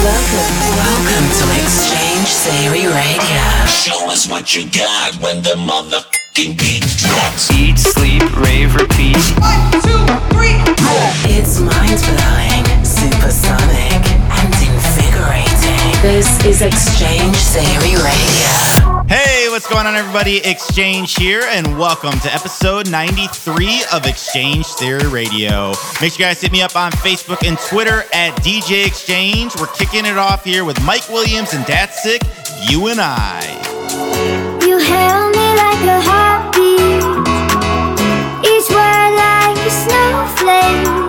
Welcome, welcome to X-Change Theory Radio. Show us what you got when the motherfucking beat drops. Eat, sleep, rave, repeat. It's mind blowing, supersonic, and invigorating. This is X-Change Theory Radio. Hey, what's going on, everybody? X-Change here, and welcome to episode 93 of X-Change Theory Radio. Make sure you guys hit me up on Facebook and Twitter at DJ X-Change. We're kicking it off here with Mike Williams and Dastic, you and I. You me like a heartbeat, each word like a snowflake.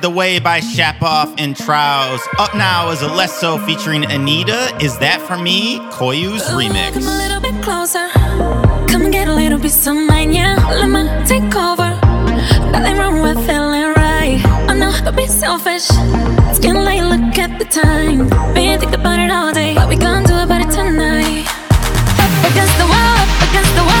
By Shapov and Trouze. Up now is Alesso featuring Anitta. Is that for me? Koyu's remix. Come a little bit closer. Come and get a little piece of mine, yeah. Let me take over. Nothing wrong with feeling right. I know Don't be selfish. It's getting late, look at the time. Been thinking about it all day. What we gonna do about it tonight? Up against the wall, up against the wall.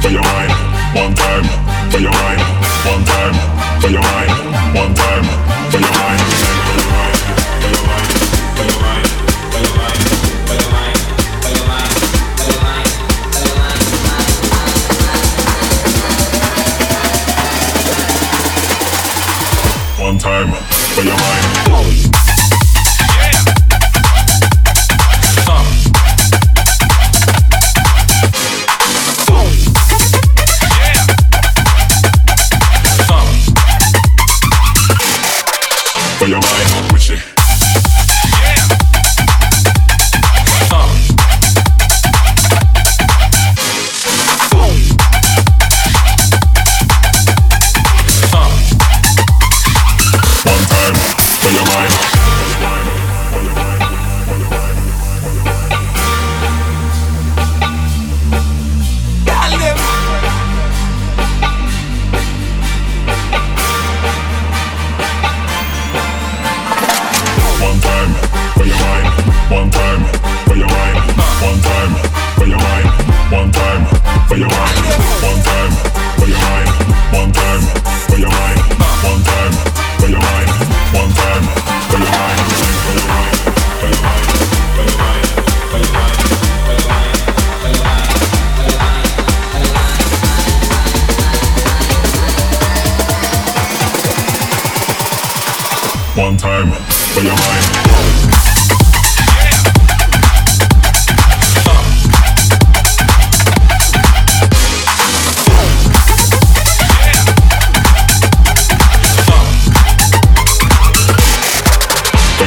for your mind, one time for your mind, one time for your mind.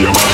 your mind.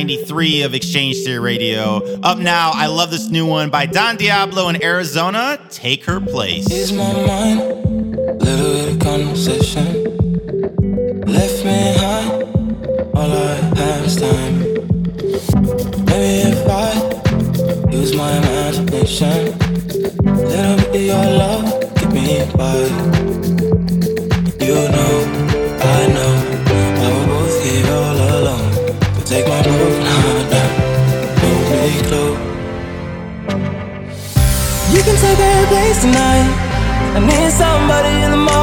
93 of X-Change Theory Radio. Up now, I love this new one by Don Diablo in Arizona. Take her place. Is my mind, little conversation. take a place tonight. I need somebody in the morning.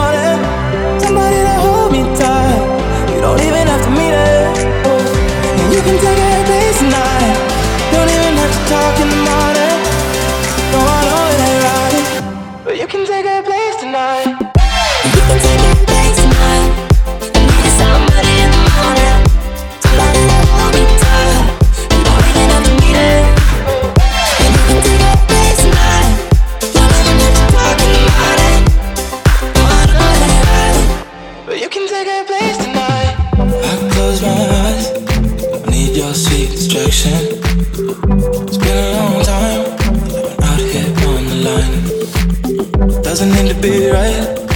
doesn't need to be right.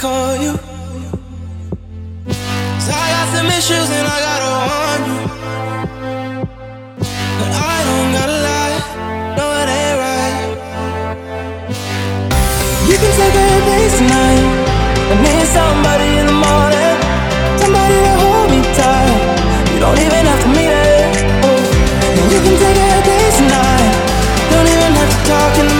call you. Cause I got some issues and I gotta warn you. But I don't gotta lie, no, it ain't right. You can take a place tonight. and then somebody in the morning, somebody to hold me tight. You don't even have to meet it. Oh. And you can take a place tonight. don't even have to talk in the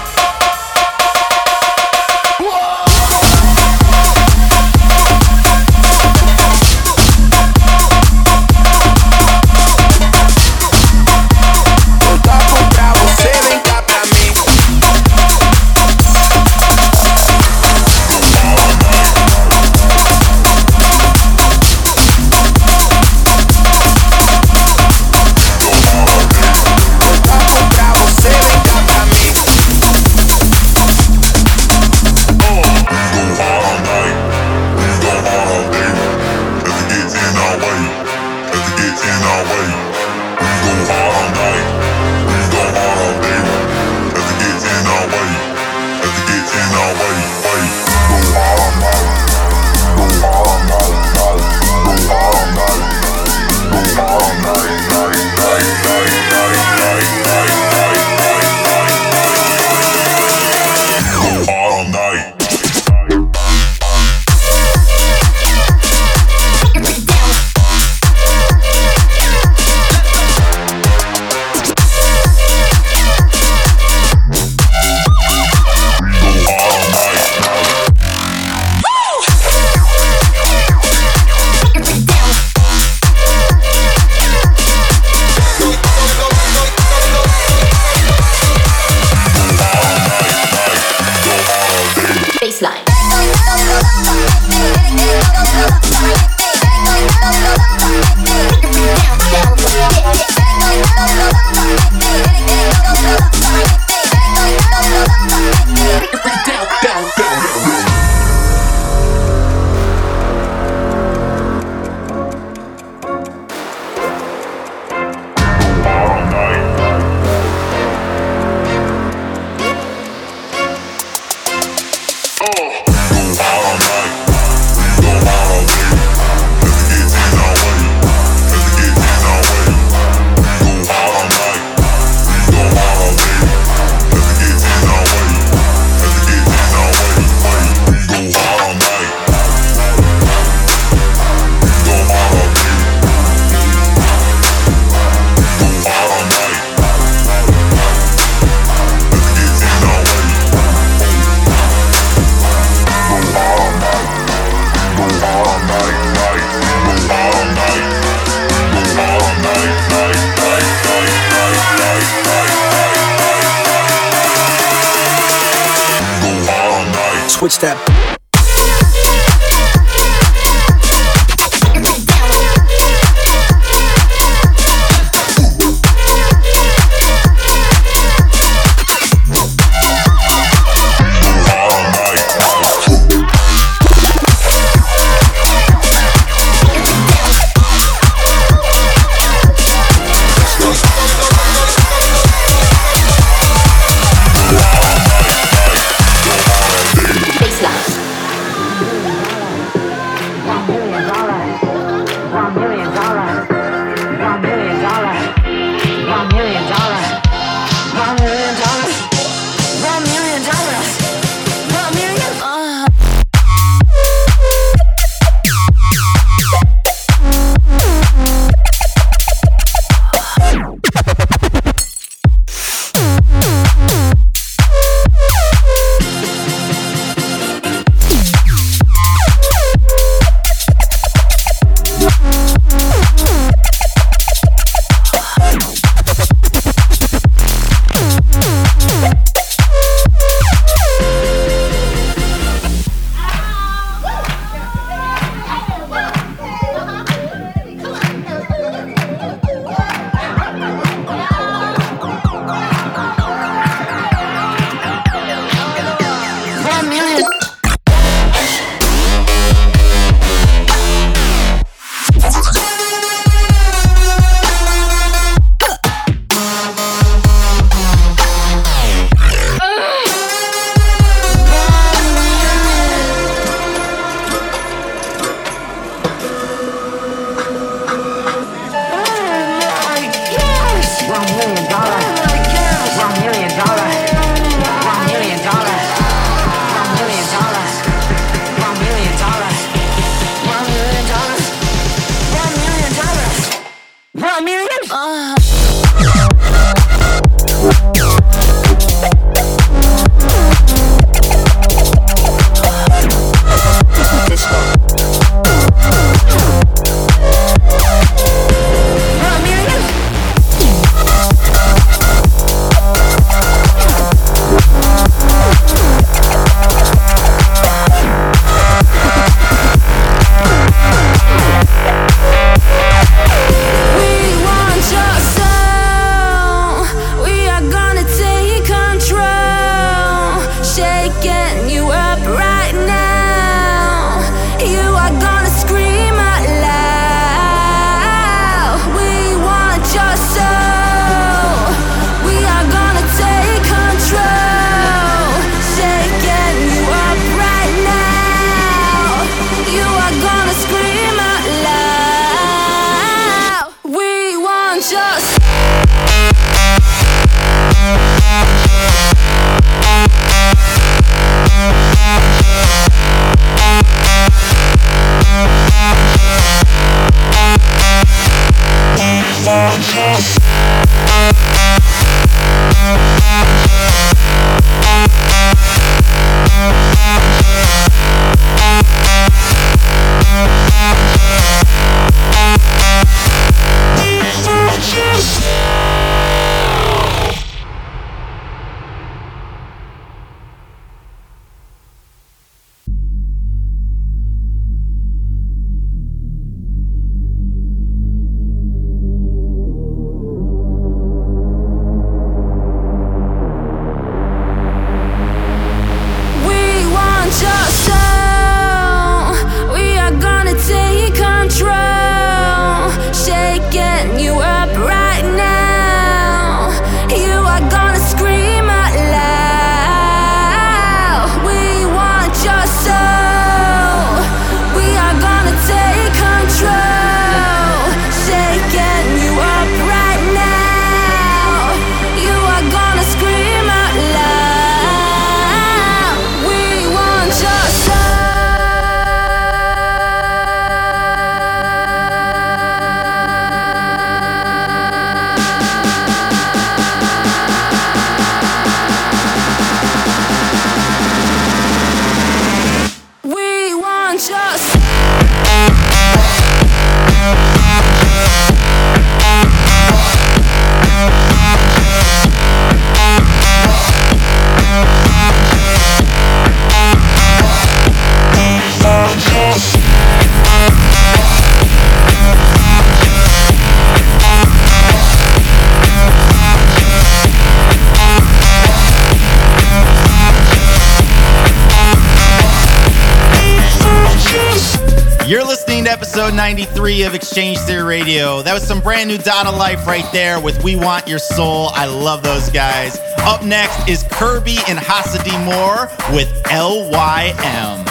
three of X-Change Theory Radio. That was some brand new Dada Life right there with We Want Your Soul. I love those guys. Up next is Curbi and Hasse de Moor with LYM.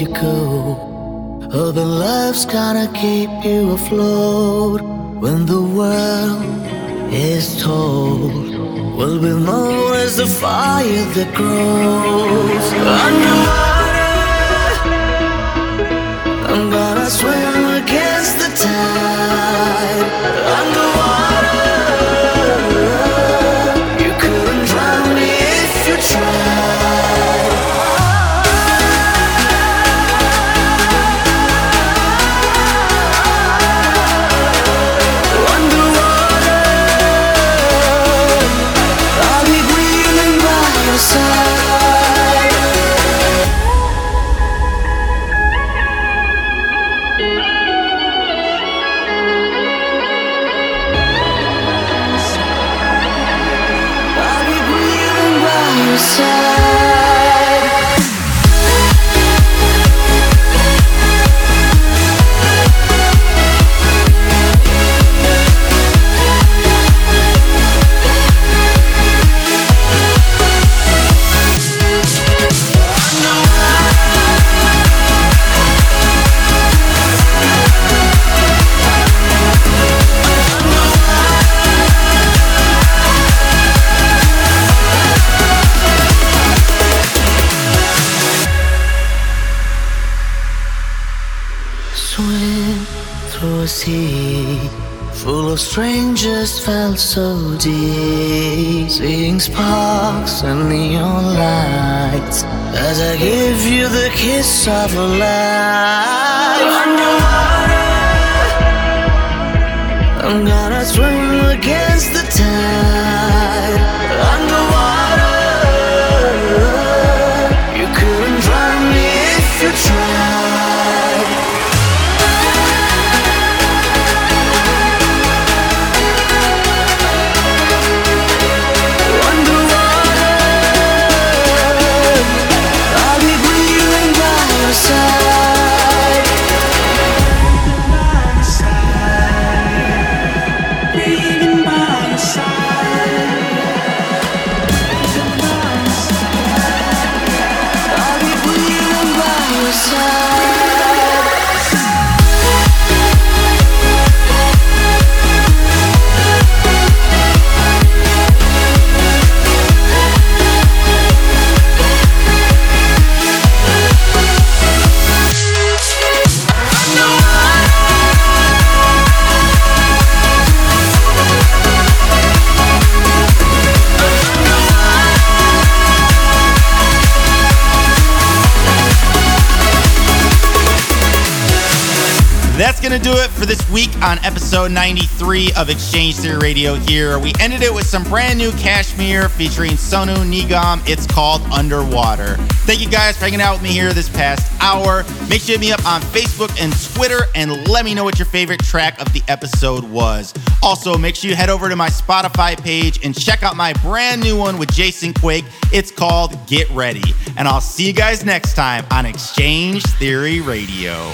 You go. Hoping love's gonna keep you afloat when the world is told. Will be known as the fire that grows underwater. Of a. on episode 93 of X-Change Theory Radio here. We ended it with some brand new KSHMR featuring Sonu Nigam. It's called Underwater. Thank you guys for hanging out with me here this past hour. Make sure you hit me up on Facebook and Twitter and let me know what your favorite track of the episode was. Also, make sure you head over to my Spotify page and check out my brand new one with Jason Quake. It's called Get Ready. And I'll see you guys next time on X-Change Theory Radio.